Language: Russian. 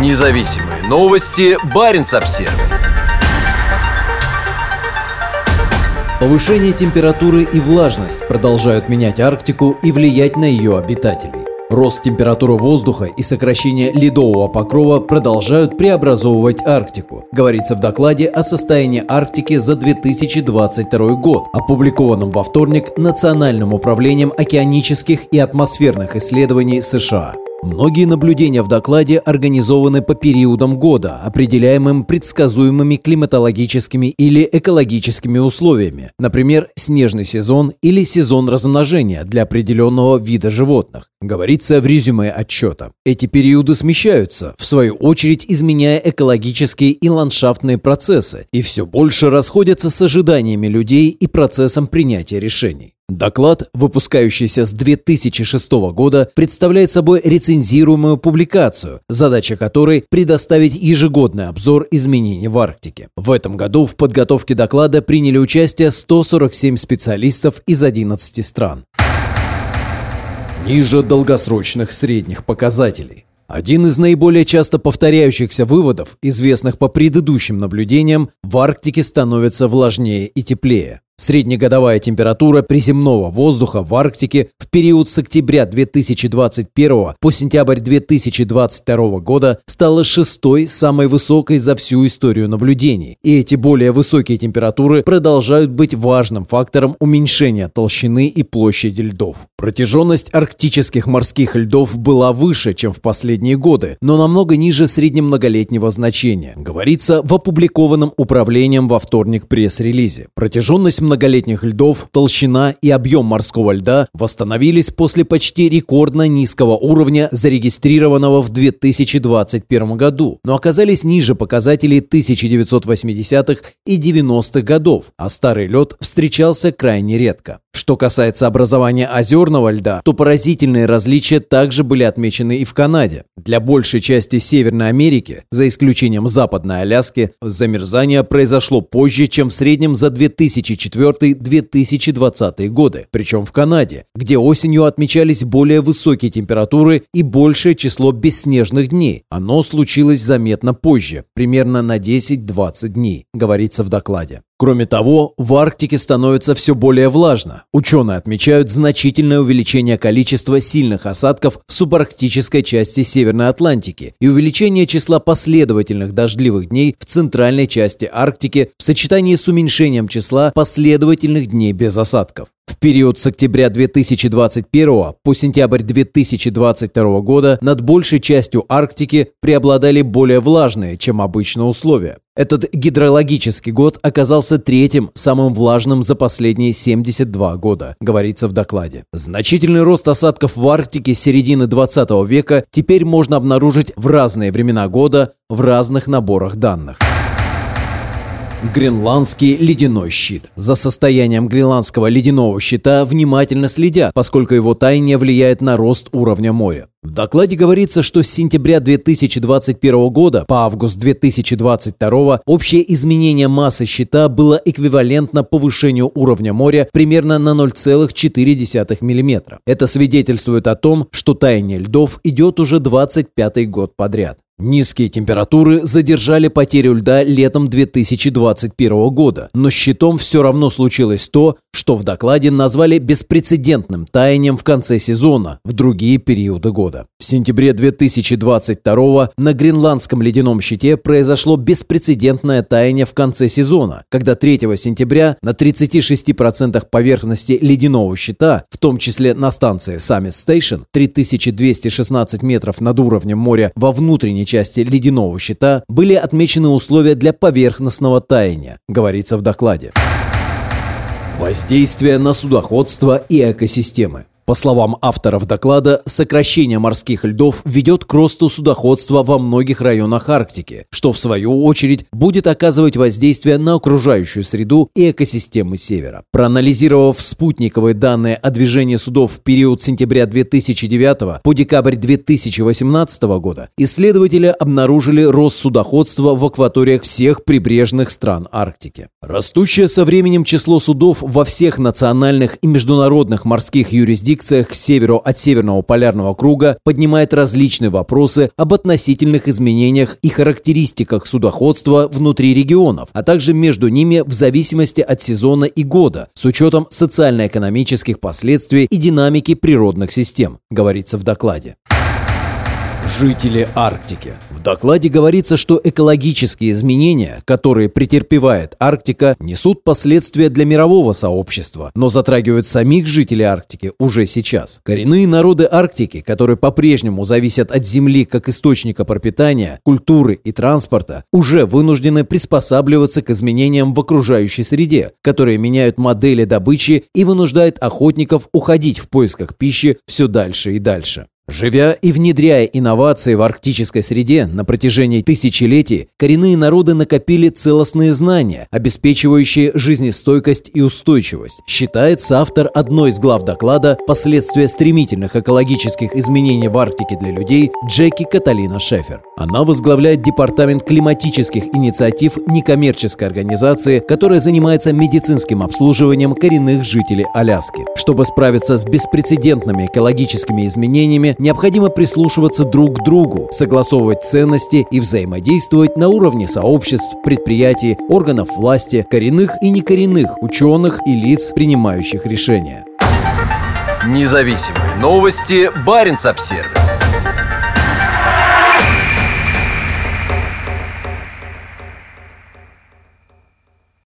Независимые новости. Барин обсерва Повышение температуры и влажность продолжают менять Арктику и влиять на ее обитателей. Рост температуры воздуха и сокращение ледового покрова продолжают преобразовывать Арктику, говорится в докладе о состоянии Арктики за 2022 год, опубликованном во вторник Национальным управлением океанических и атмосферных исследований США. Многие наблюдения в докладе организованы по периодам года, определяемым предсказуемыми климатологическими или экологическими условиями, например, снежный сезон или сезон размножения для определенного вида животных, говорится в резюме отчета. Эти периоды смещаются, в свою очередь изменяя экологические и ландшафтные процессы, и все больше расходятся с ожиданиями людей и процессом принятия решений. Доклад, выпускающийся с 2006 года, представляет собой рецензируемую публикацию, задача которой – предоставить ежегодный обзор изменений в Арктике. В этом году в подготовке доклада приняли участие 147 специалистов из 11 стран. Ниже долгосрочных средних показателей. Один из наиболее часто повторяющихся выводов, известных по предыдущим наблюдениям, в Арктике становится влажнее и теплее. Среднегодовая температура приземного воздуха в Арктике в период с октября 2021 по сентябрь 2022 года стала шестой самой высокой за всю историю наблюдений. И эти более высокие температуры продолжают быть важным фактором уменьшения толщины и площади льдов. Протяженность арктических морских льдов была выше, чем в последние годы, но намного ниже среднемноголетнего значения, говорится в опубликованном управлением во вторник пресс-релизе. Протяженность многолетних льдов, толщина и объем морского льда восстановились после почти рекордно низкого уровня, зарегистрированного в 2021 году, но оказались ниже показателей 1980-х и 90-х годов, а старый лед встречался крайне редко. Что касается образования озерного льда, то поразительные различия также были отмечены и в Канаде. Для большей части Северной Америки, за исключением Западной Аляски, замерзание произошло позже, чем в среднем за 2004-2020 годы, причем в Канаде, где осенью отмечались более высокие температуры и большее число бесснежных дней. Оно случилось заметно позже, примерно на 10-20 дней, говорится в докладе. Кроме того, в Арктике становится все более влажно. Ученые отмечают значительное увеличение количества сильных осадков в субарктической части Северной Атлантики и увеличение числа последовательных дождливых дней в центральной части Арктики в сочетании с уменьшением числа последовательных дней без осадков. В период с октября 2021 по сентябрь 2022 года над большей частью Арктики преобладали более влажные, чем обычно условия. Этот гидрологический год оказался третьим самым влажным за последние 72 года, говорится в докладе. Значительный рост осадков в Арктике с середины 20 века теперь можно обнаружить в разные времена года в разных наборах данных. Гренландский ледяной щит. За состоянием гренландского ледяного щита внимательно следят, поскольку его таяние влияет на рост уровня моря. В докладе говорится, что с сентября 2021 года по август 2022 общее изменение массы щита было эквивалентно повышению уровня моря примерно на 0,4 мм. Это свидетельствует о том, что таяние льдов идет уже 25 год подряд. Низкие температуры задержали потерю льда летом 2021 года, но щитом все равно случилось то, что в докладе назвали беспрецедентным таянием в конце сезона в другие периоды года. В сентябре 2022 на гренландском ледяном щите произошло беспрецедентное таяние в конце сезона, когда 3 сентября на 36% поверхности ледяного щита, в том числе на станции Summit Station, 3216 метров над уровнем моря во внутренней части ледяного щита, были отмечены условия для поверхностного таяния, говорится в докладе. Воздействие на судоходство и экосистемы. По словам авторов доклада, сокращение морских льдов ведет к росту судоходства во многих районах Арктики, что в свою очередь будет оказывать воздействие на окружающую среду и экосистемы Севера. Проанализировав спутниковые данные о движении судов в период сентября 2009 по декабрь 2018 года, исследователи обнаружили рост судоходства в акваториях всех прибрежных стран Арктики. Растущее со временем число судов во всех национальных и международных морских юрисдикциях экспедициях к северу от Северного полярного круга поднимает различные вопросы об относительных изменениях и характеристиках судоходства внутри регионов, а также между ними в зависимости от сезона и года, с учетом социально-экономических последствий и динамики природных систем, говорится в докладе. Жители Арктики. Докладе говорится, что экологические изменения, которые претерпевает Арктика, несут последствия для мирового сообщества, но затрагивают самих жителей Арктики уже сейчас. Коренные народы Арктики, которые по-прежнему зависят от Земли как источника пропитания, культуры и транспорта, уже вынуждены приспосабливаться к изменениям в окружающей среде, которые меняют модели добычи и вынуждают охотников уходить в поисках пищи все дальше и дальше. Живя и внедряя инновации в арктической среде на протяжении тысячелетий, коренные народы накопили целостные знания, обеспечивающие жизнестойкость и устойчивость, считается автор одной из глав доклада «Последствия стремительных экологических изменений в Арктике для людей» Джеки Каталина Шефер. Она возглавляет Департамент климатических инициатив некоммерческой организации, которая занимается медицинским обслуживанием коренных жителей Аляски. Чтобы справиться с беспрецедентными экологическими изменениями, необходимо прислушиваться друг к другу, согласовывать ценности и взаимодействовать на уровне сообществ, предприятий, органов власти, коренных и некоренных ученых и лиц, принимающих решения. Независимые новости. Барин обсервис